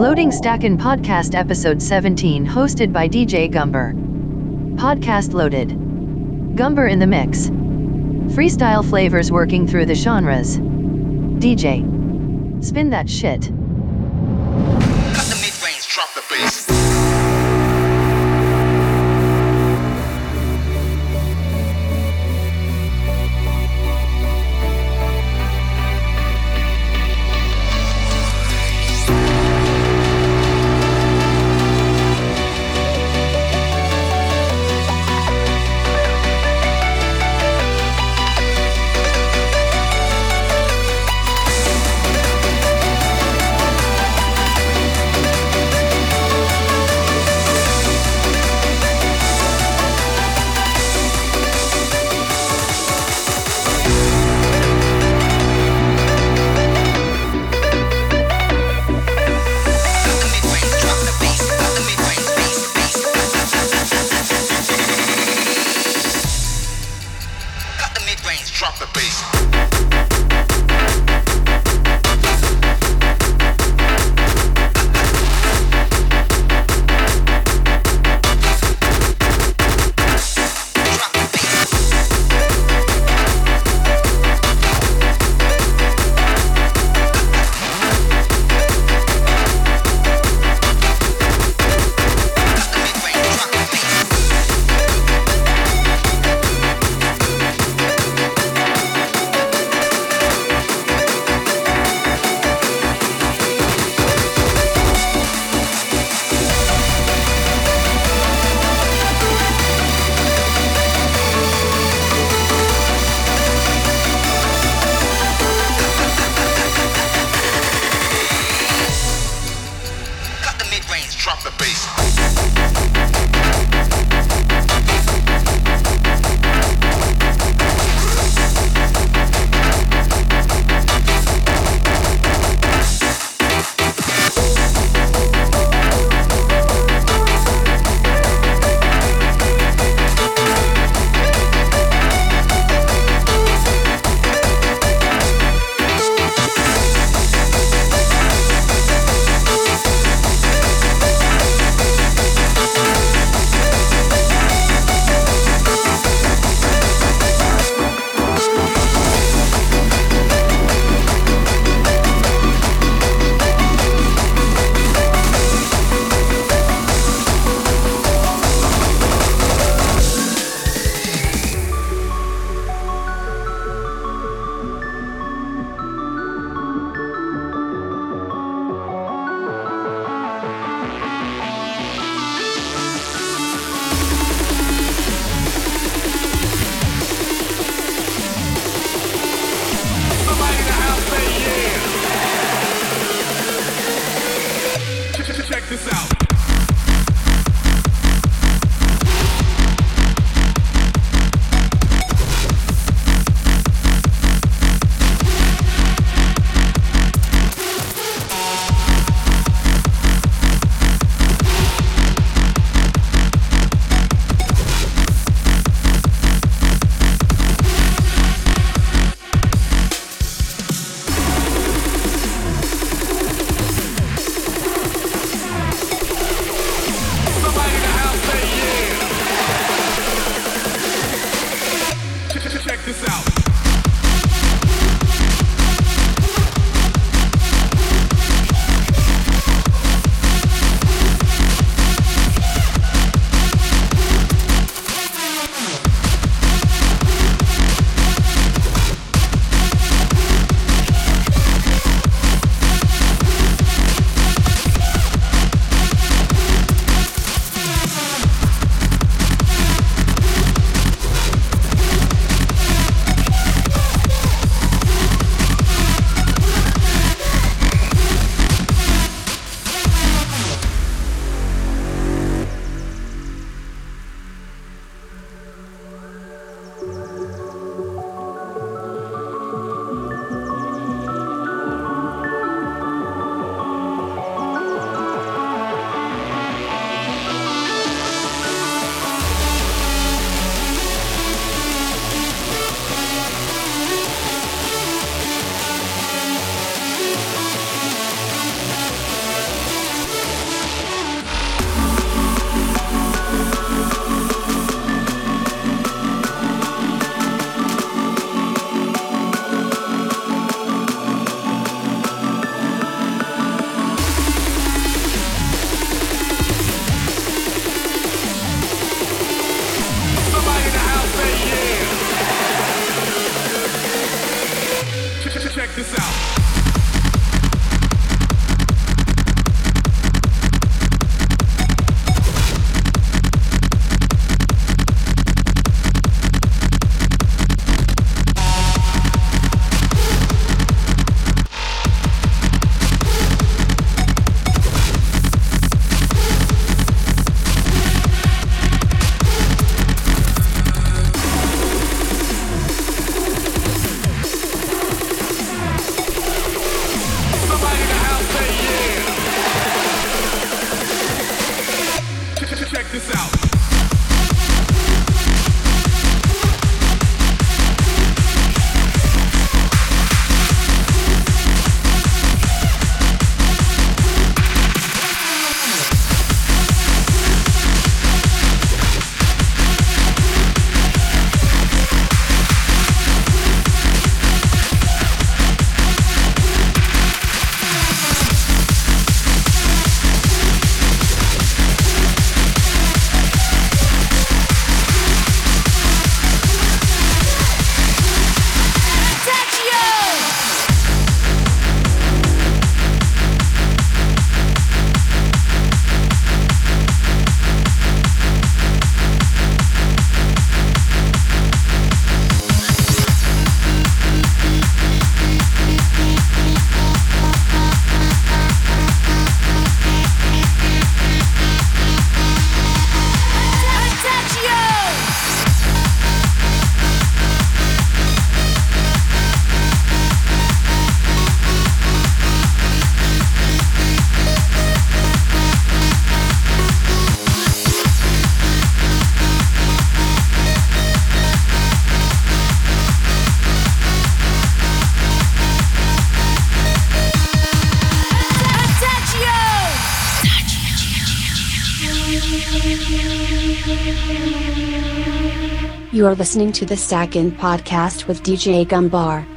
Loading Stackin' Podcast Episode 17, hosted by DJ Gumber. Podcast loaded. Gumber in the mix. Freestyle flavors working through the genres. DJ. Spin that shit. Cut the mid-range, drop the bass. You are listening to the Stackin' Podcast with DJ Gumber.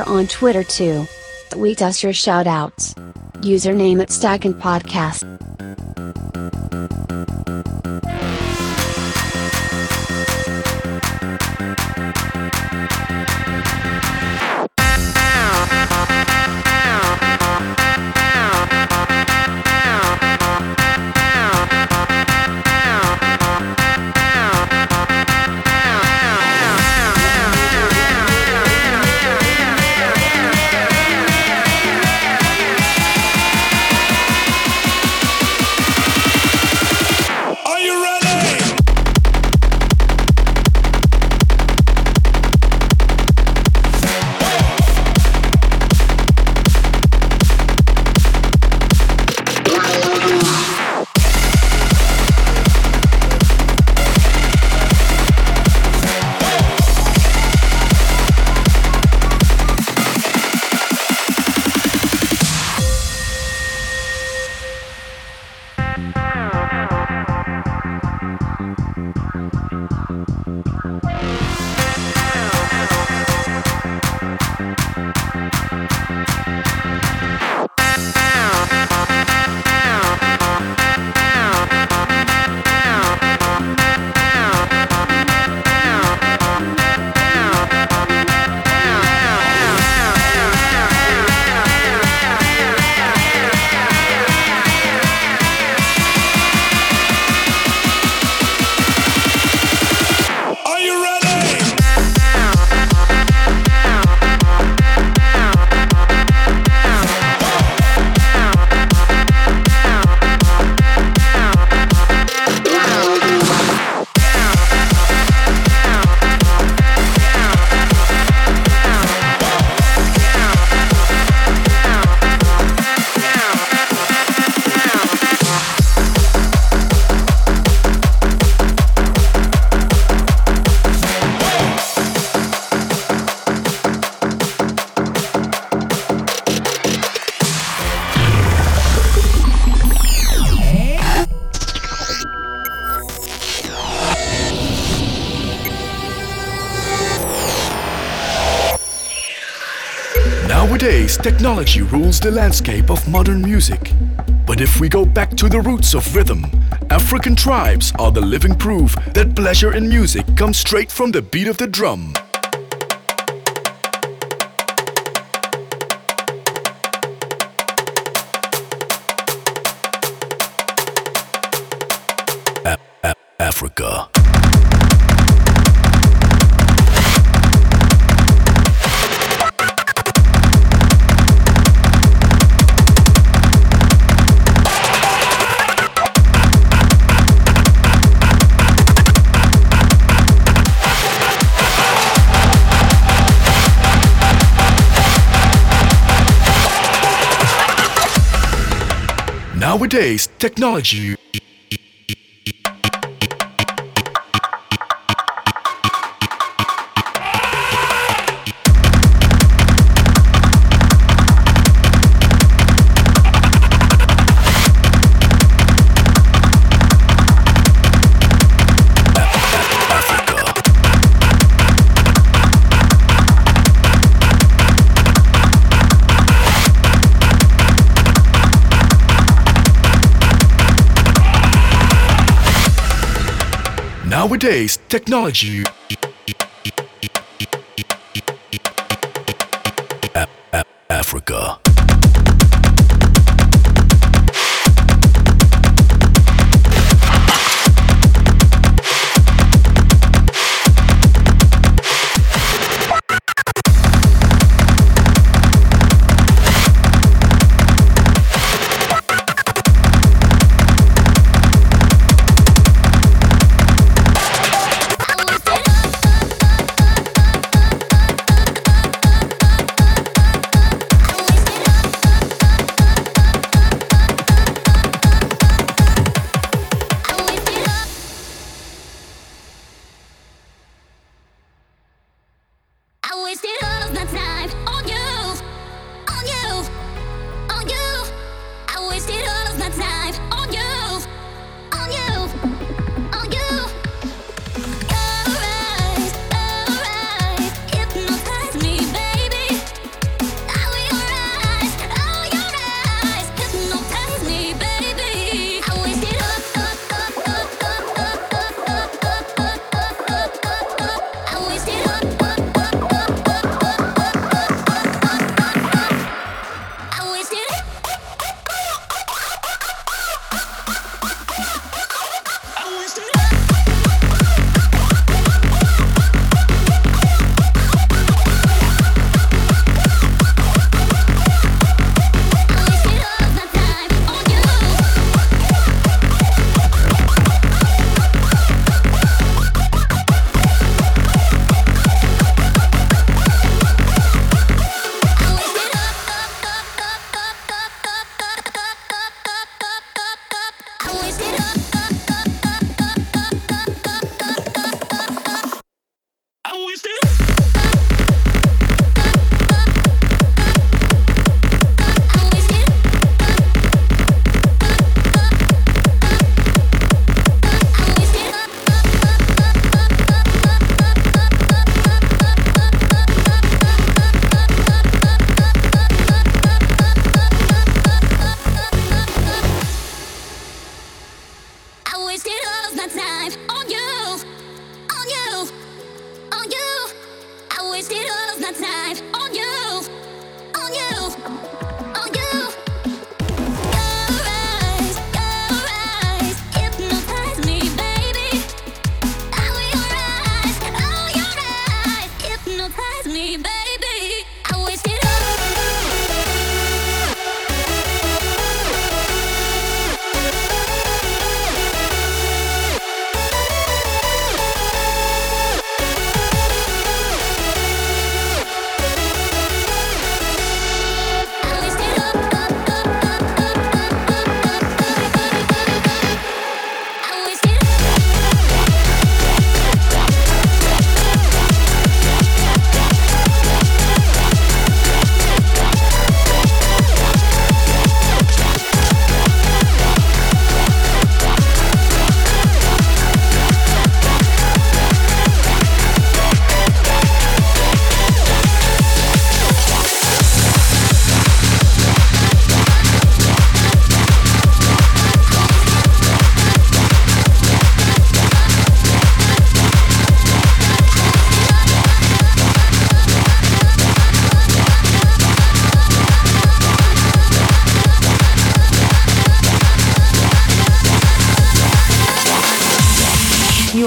We are on Twitter too. Tweet us your shoutouts. Username at Stackin' Podcast. Nowadays, technology rules the landscape of modern music. But if we go back to the roots of rhythm, African tribes are the living proof that pleasure in music comes straight from the beat of the drum. Africa. Nowadays, technology Nowadays, technology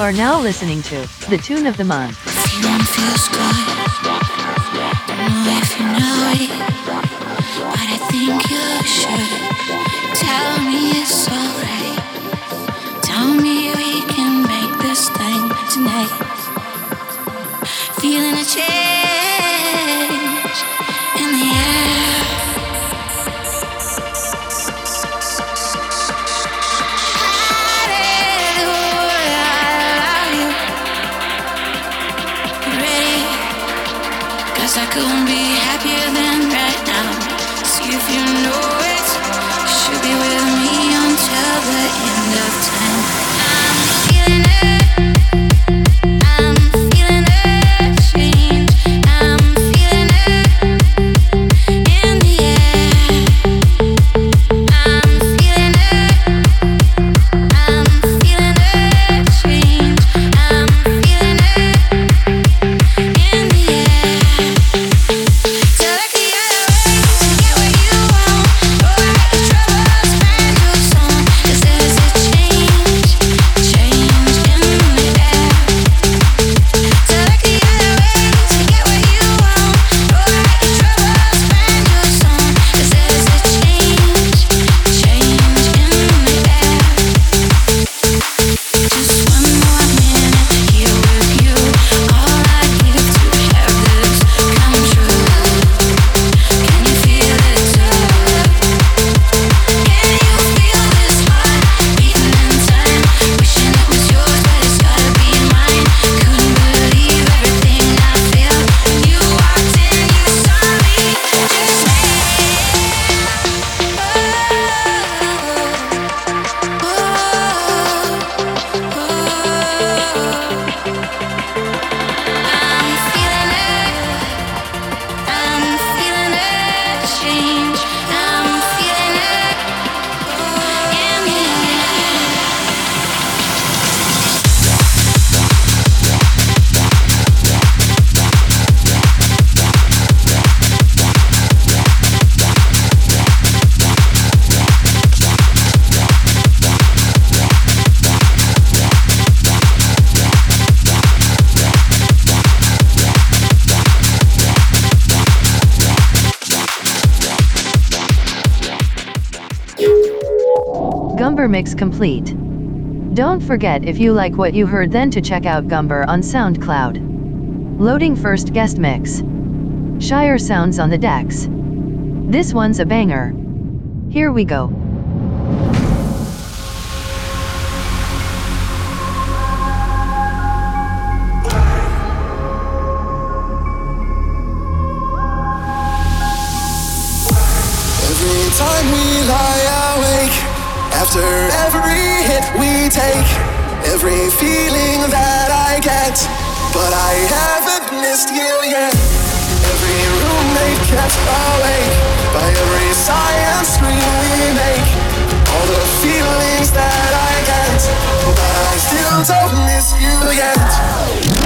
are now listening to The Tune of the Month. mix complete. Don't forget if you like what you heard then to check out Gumber on SoundCloud. Loading first guest mix. Shire sounds on the decks. This one's a banger. Here we go. after every hit we take, every feeling that I get, but I haven't missed you yet. Every roommate kept awake by every science screen we make, all the feelings that I get, but I still don't miss you yet.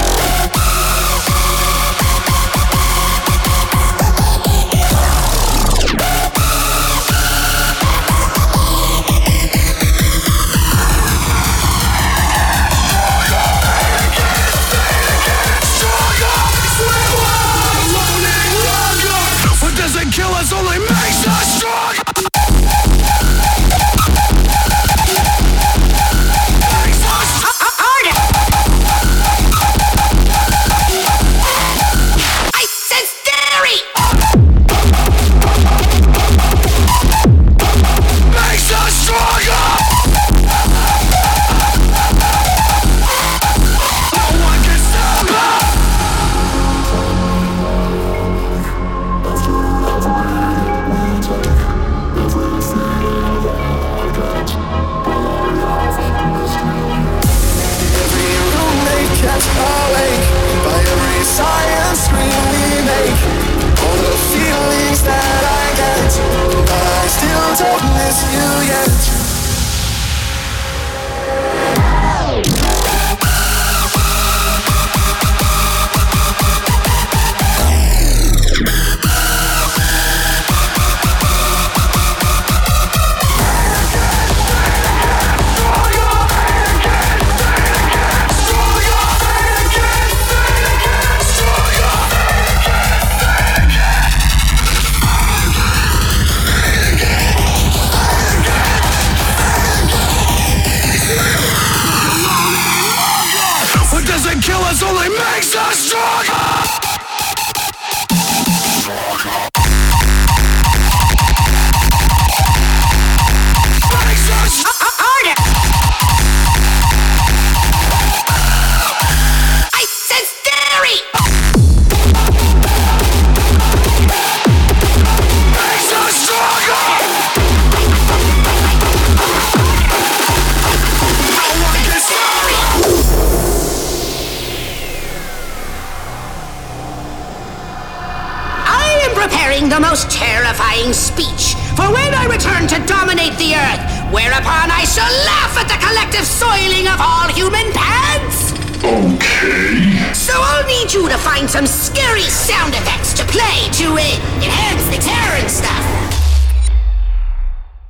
Terrifying speech for when I return to dominate the earth, whereupon I shall laugh at the collective soiling of all human pants. Okay. So I'll need you to find some scary sound effects to play to uh, enhance the terror and stuff.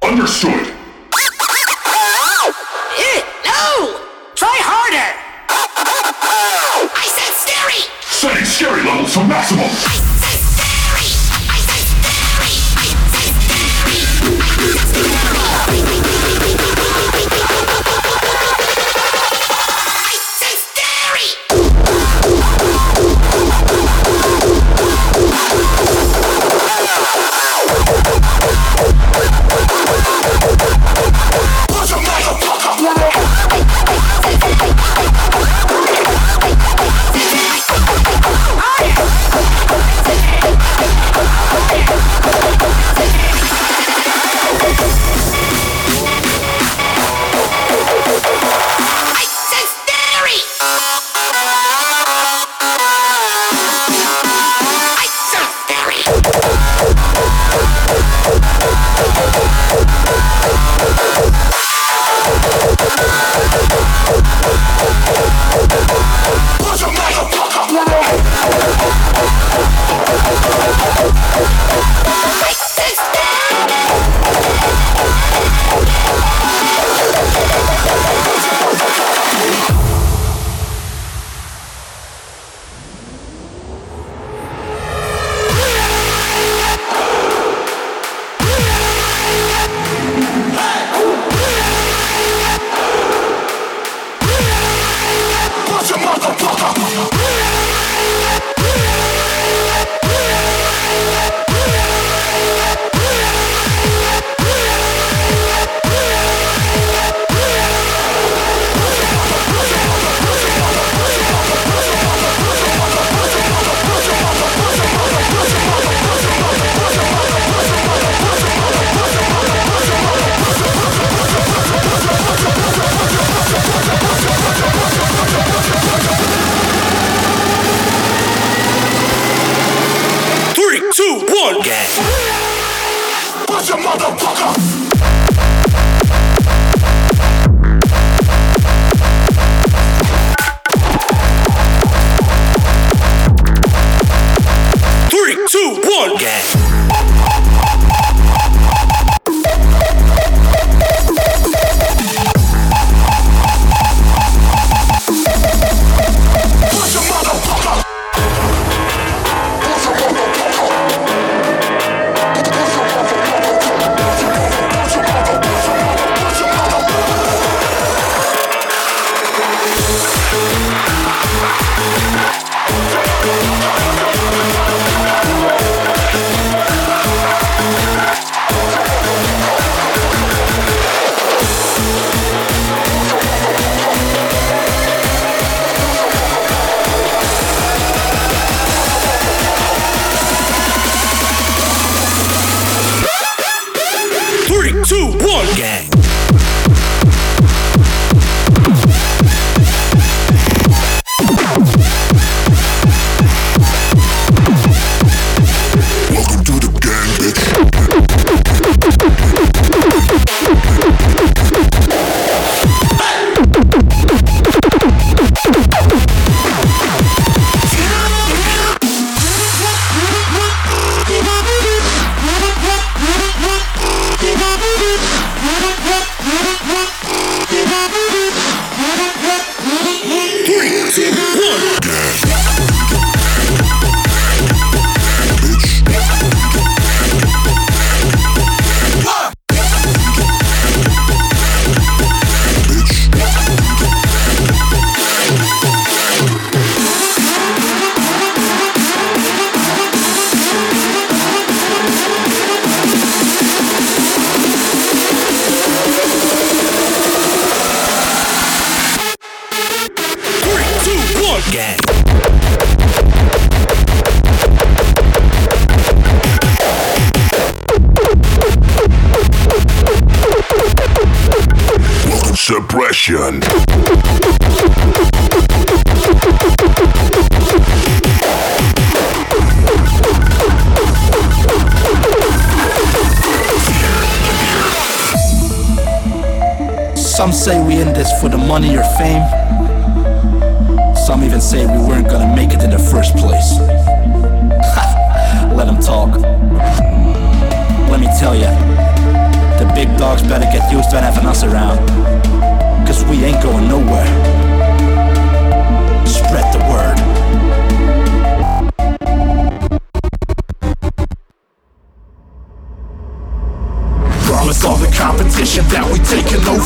Understood. Eh, no! Try harder! I said scary! Setting scary levels to maximum. I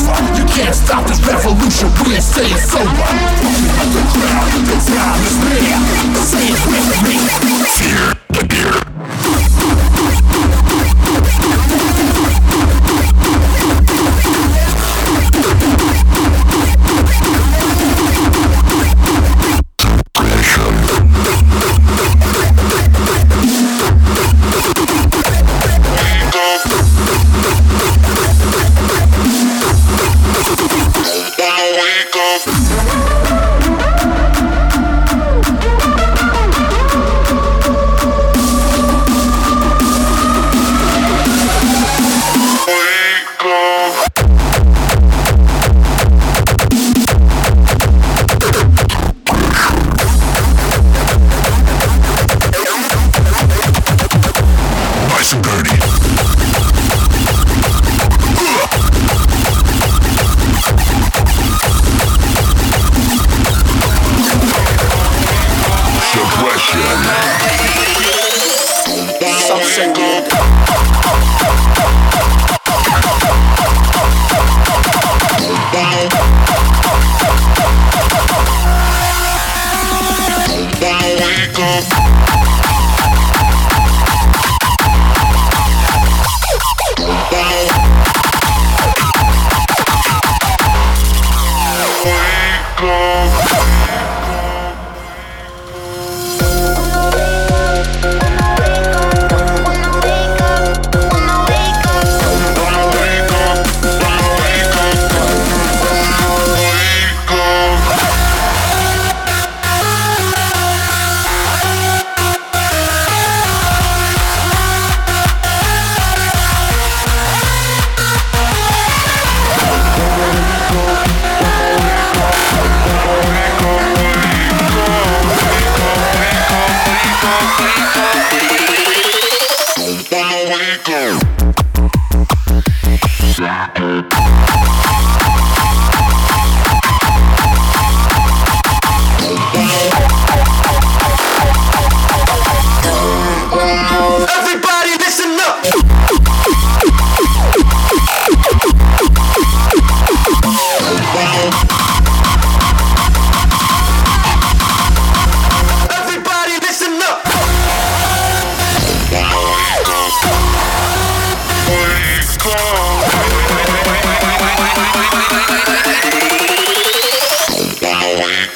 over You can't stop this revolution, we ain't staying sober. Underground, the time is near Say it with me. Fear.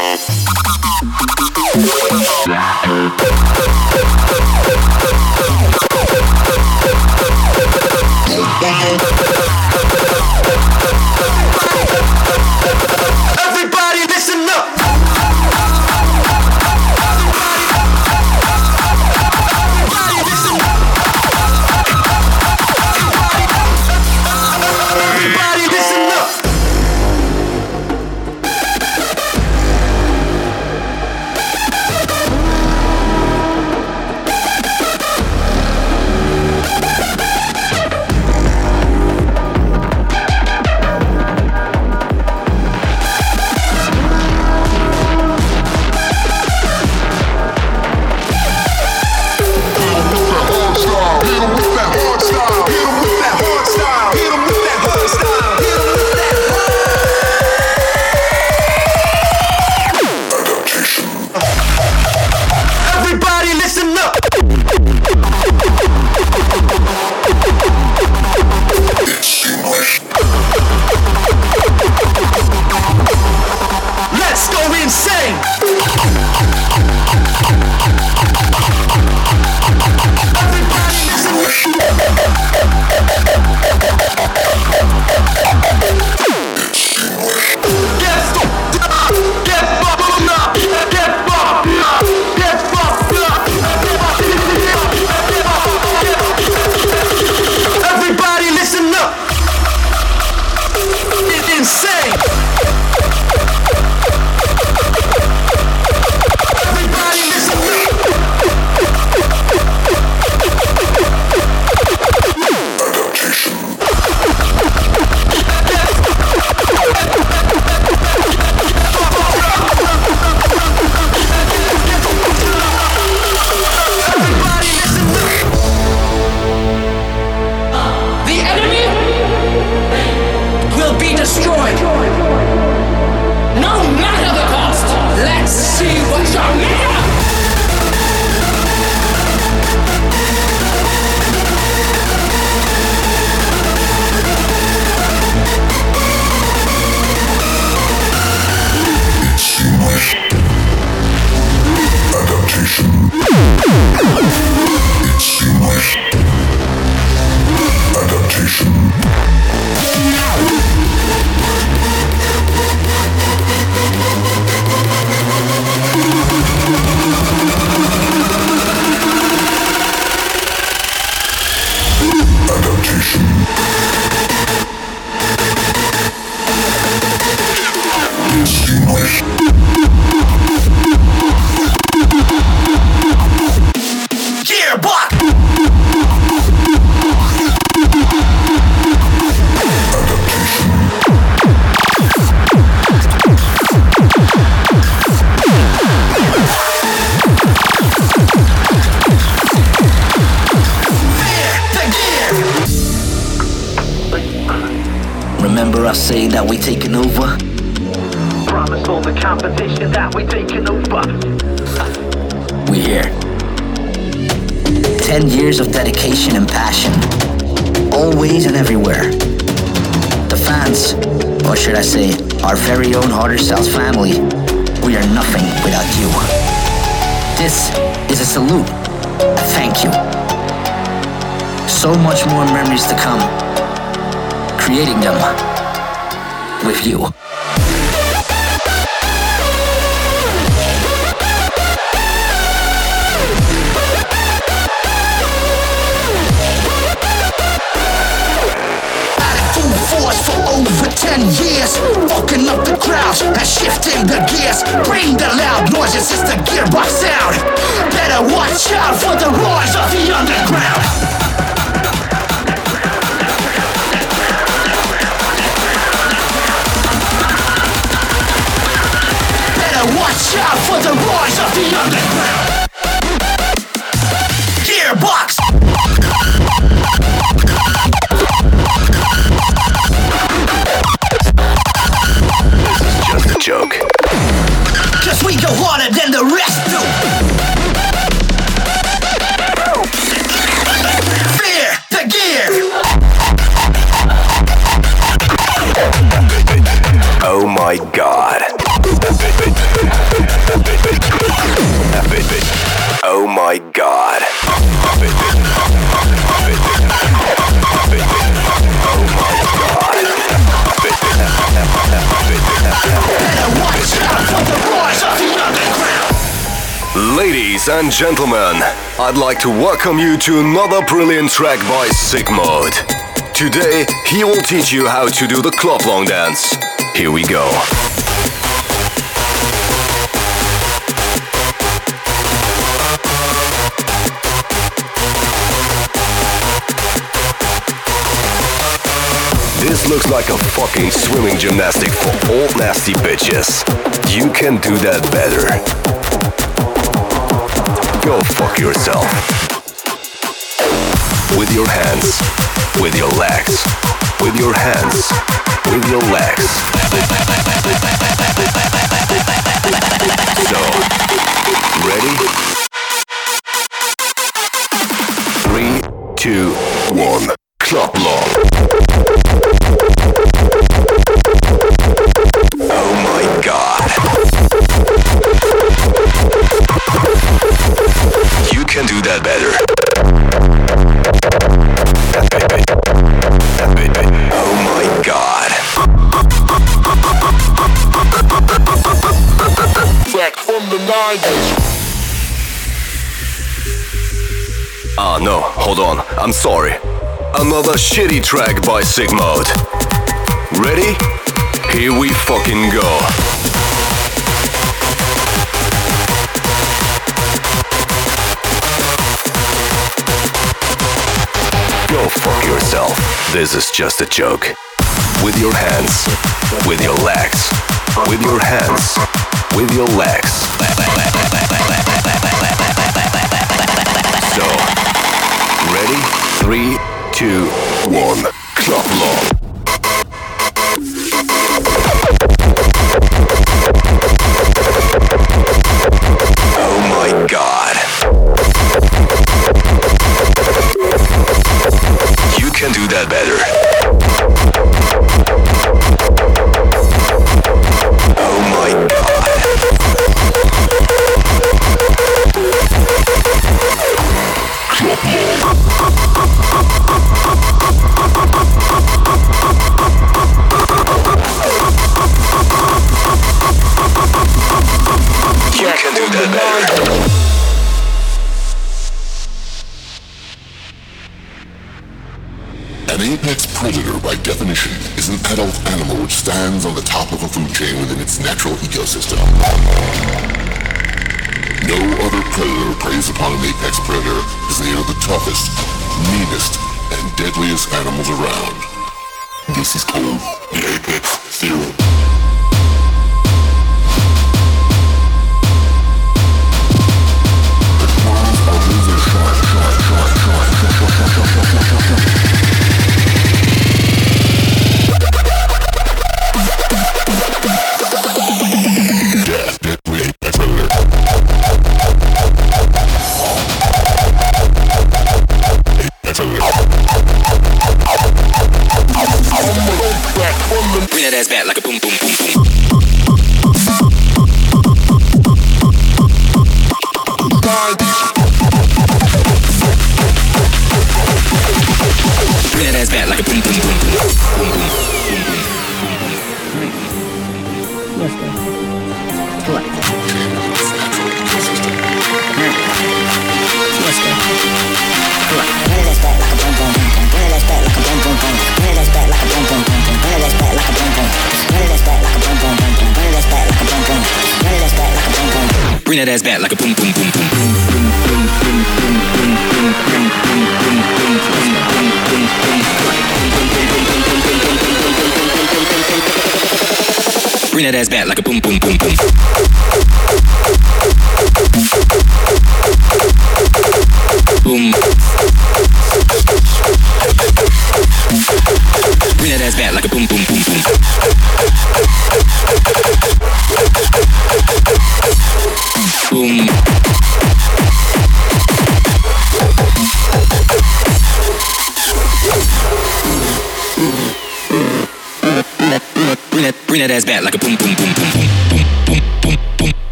Thank you. We taking over? Promise all the competition that we taking over. We here. Ten years of dedication and passion. Always and everywhere. The fans, or should I say, our very own Harder Styles family, we are nothing without you. This is a salute, a thank you. So much more memories to come. Creating them with you. for over 10 years. Fucking up the crowds and shifting the gears. Bring the loud noises, it's the gearbox sound. Better watch out for the roars of the underground watch out for the roars of the underground. Gearbox. This is Just a joke. Cause we go harder than the rest Ladies and gentlemen, I'd like to welcome you to another brilliant track by Sickmode. Today, he will teach you how to do the Klaplong dance. Here we go. This looks like a fucking swimming gymnastic for old nasty bitches. You can do that better. Go fuck yourself. With your hands, with your legs, with your hands, with your legs. So, ready? Three, two, one. Klaplong. No, hold on. I'm sorry. Another shitty track by Sickmode. Ready? Here we fucking go. Go fuck yourself. This is just a joke. With your hands, with your legs, with your hands, with your legs. Three, two, one. Clap long. Oh my god. You can do that better. No other predator preys upon an apex predator as they are the toughest, meanest, and deadliest animals around. This is called the apex theorem.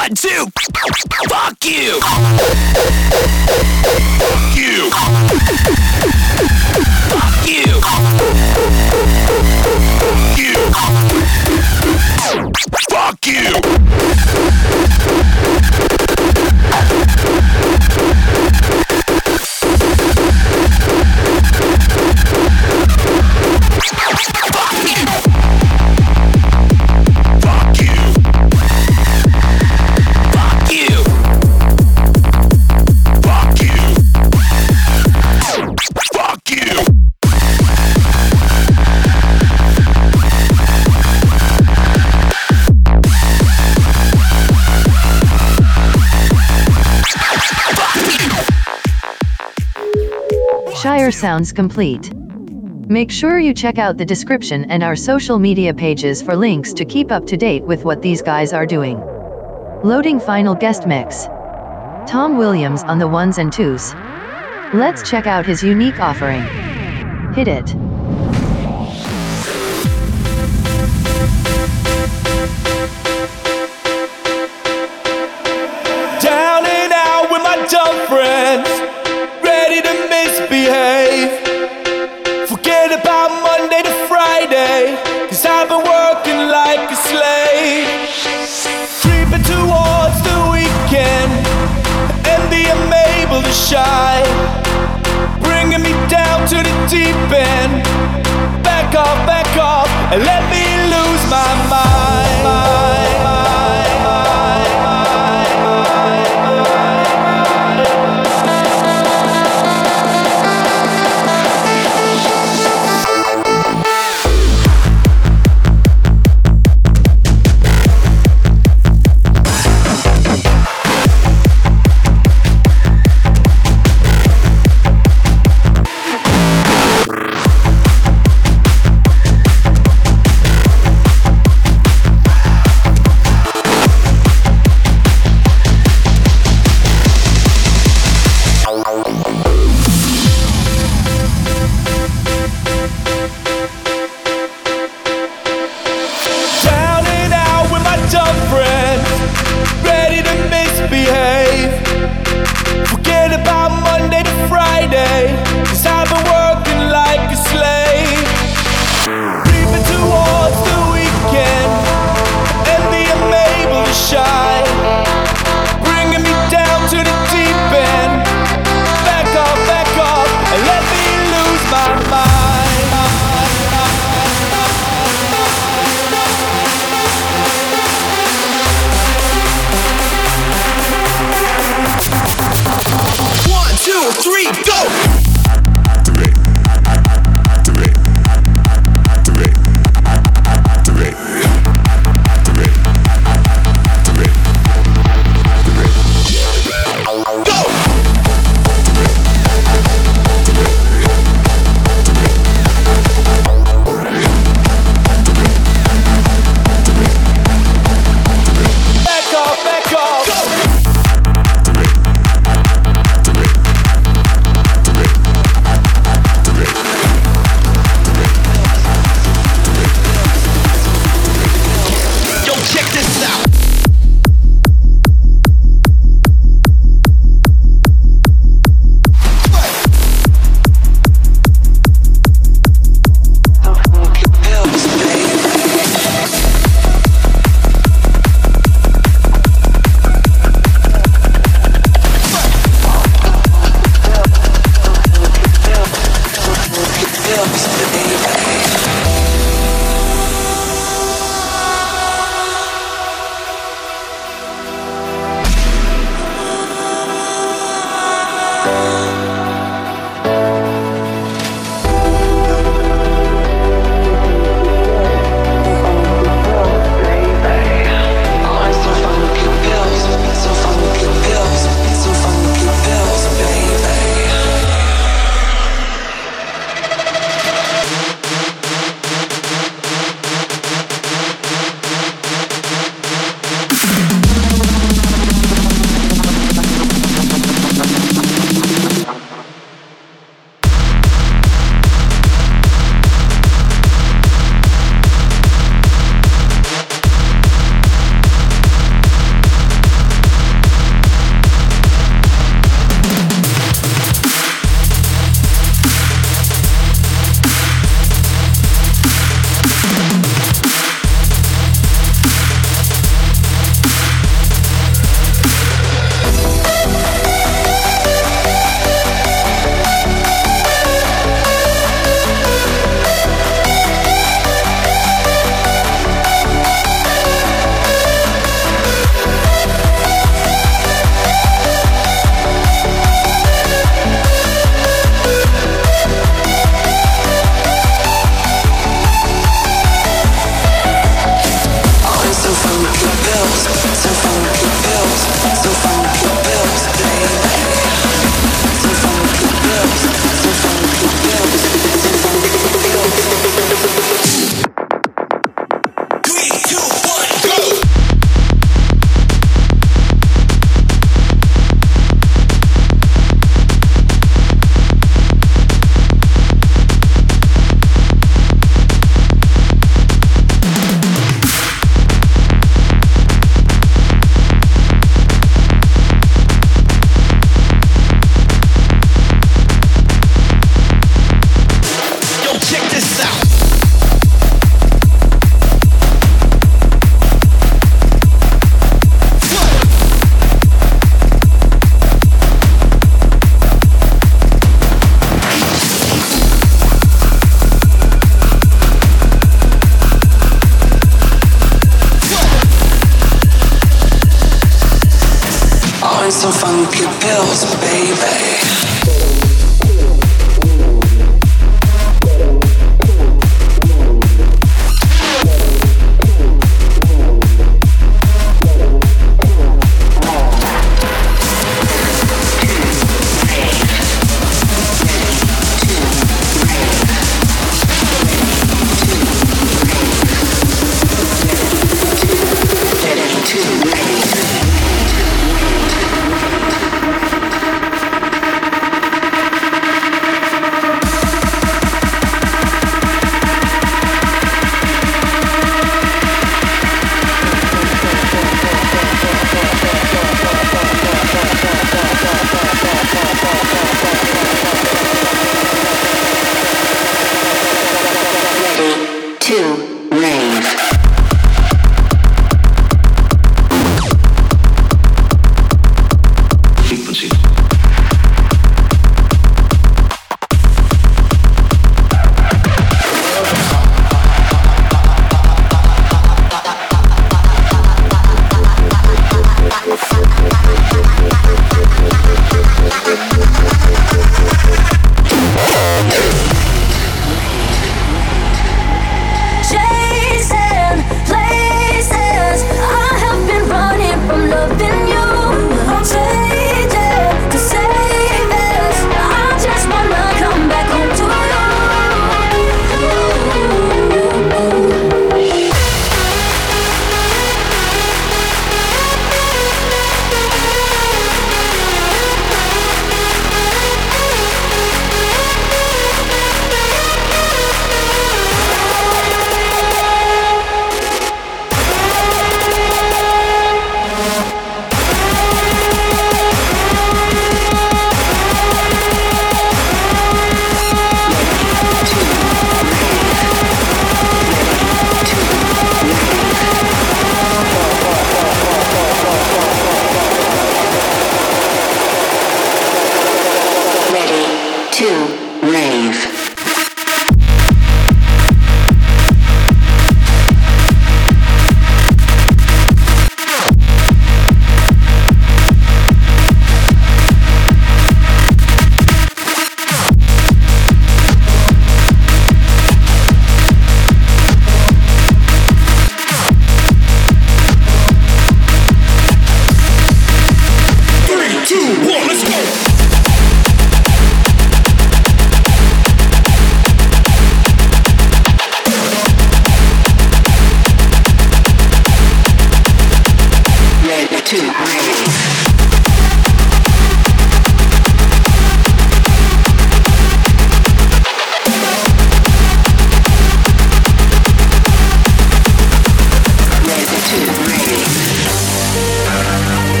One, two. Fuck you. Fuck you. sounds complete. Make sure you check out the description and our social media pages for links to keep up to date with what these guys are doing. Loading final guest mix. Tom Williams on the ones and twos. Let's check out his unique offering. Hit it. Let three, go!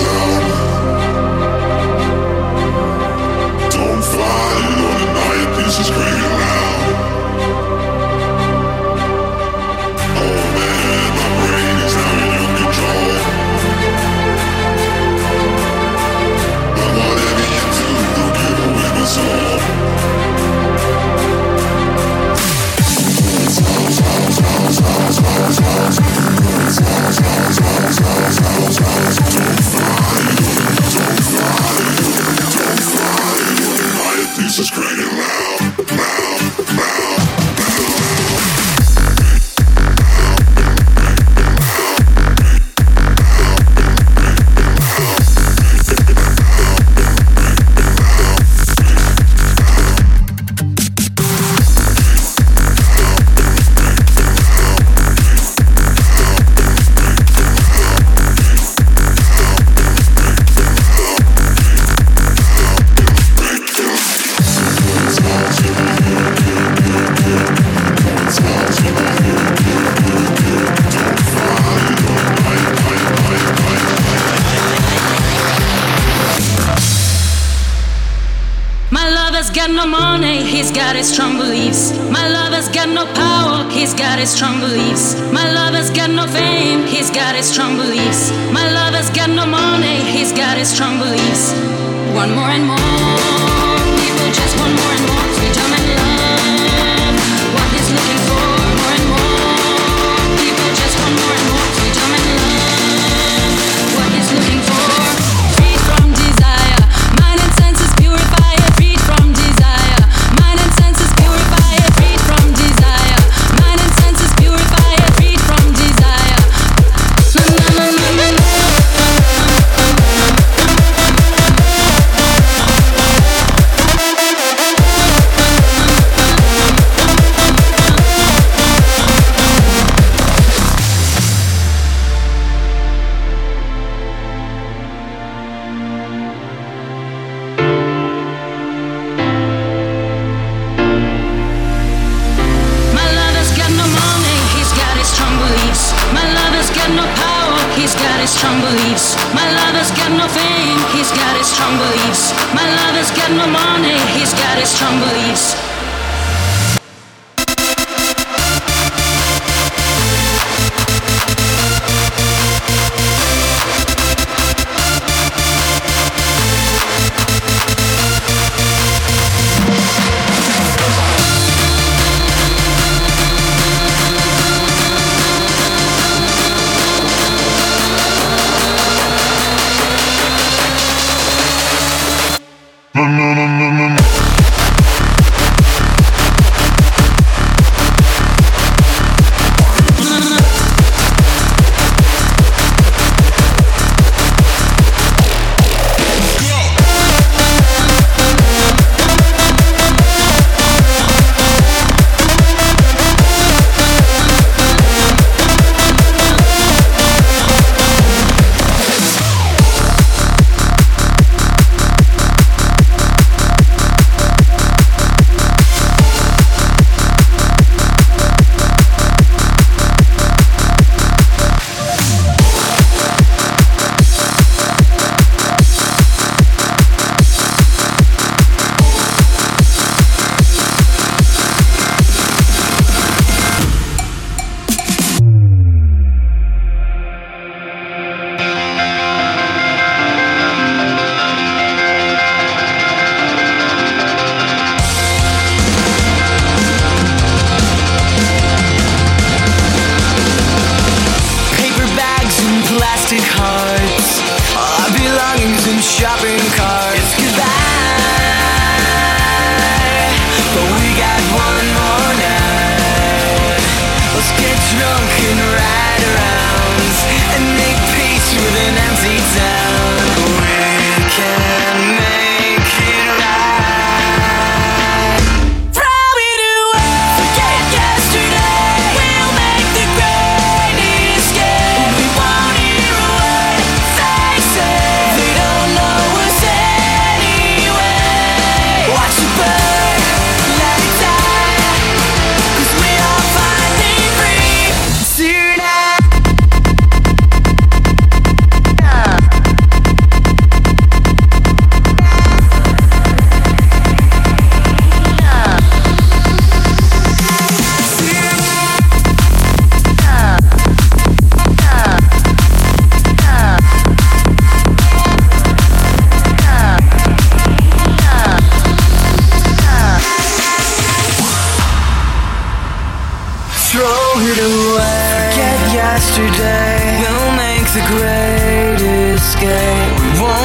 No,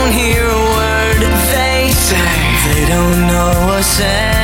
don't hear a word they say. They don't know what's said.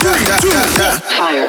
Three, two, one. Fire.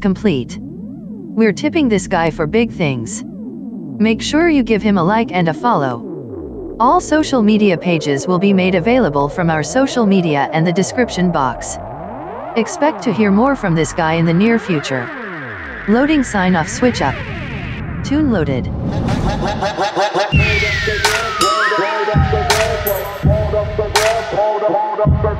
complete. We're tipping this guy for big things. Make sure you give him a like and a follow. All social media pages will be made available from our social media and the description box. Expect to hear more from this guy in the near future. Loading sign off switch up. Tune loaded. Hold up the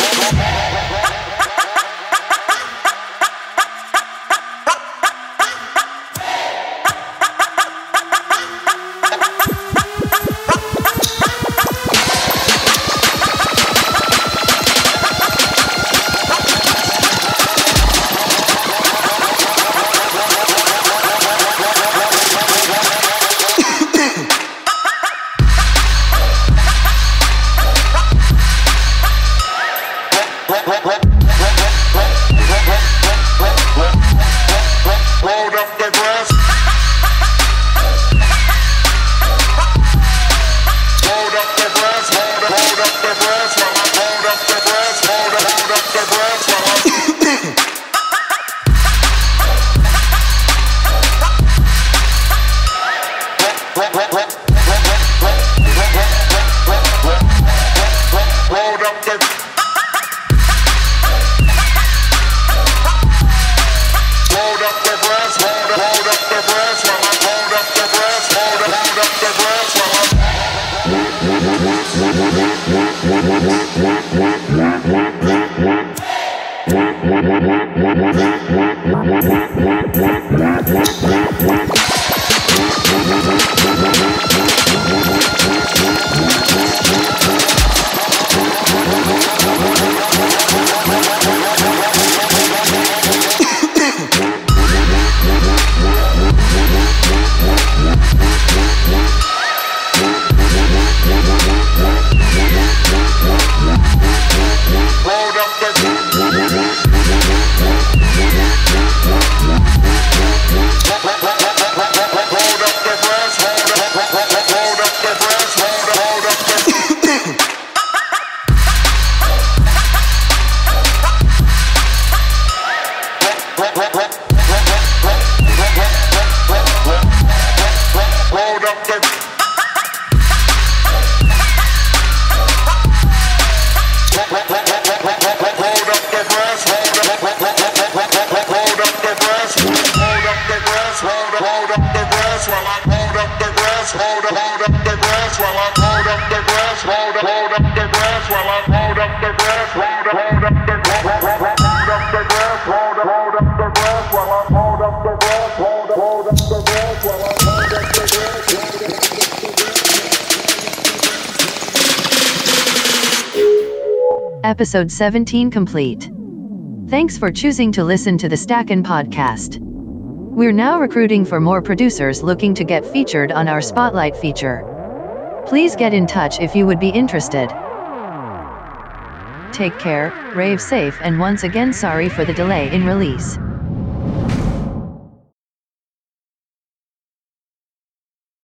episode 17 complete. Thanks for choosing to listen to the Stackin' podcast. We're now recruiting for more producers looking to get featured on our spotlight feature. Please get in touch if you would be interested. Take care, rave safe, and once again, sorry for the delay in release.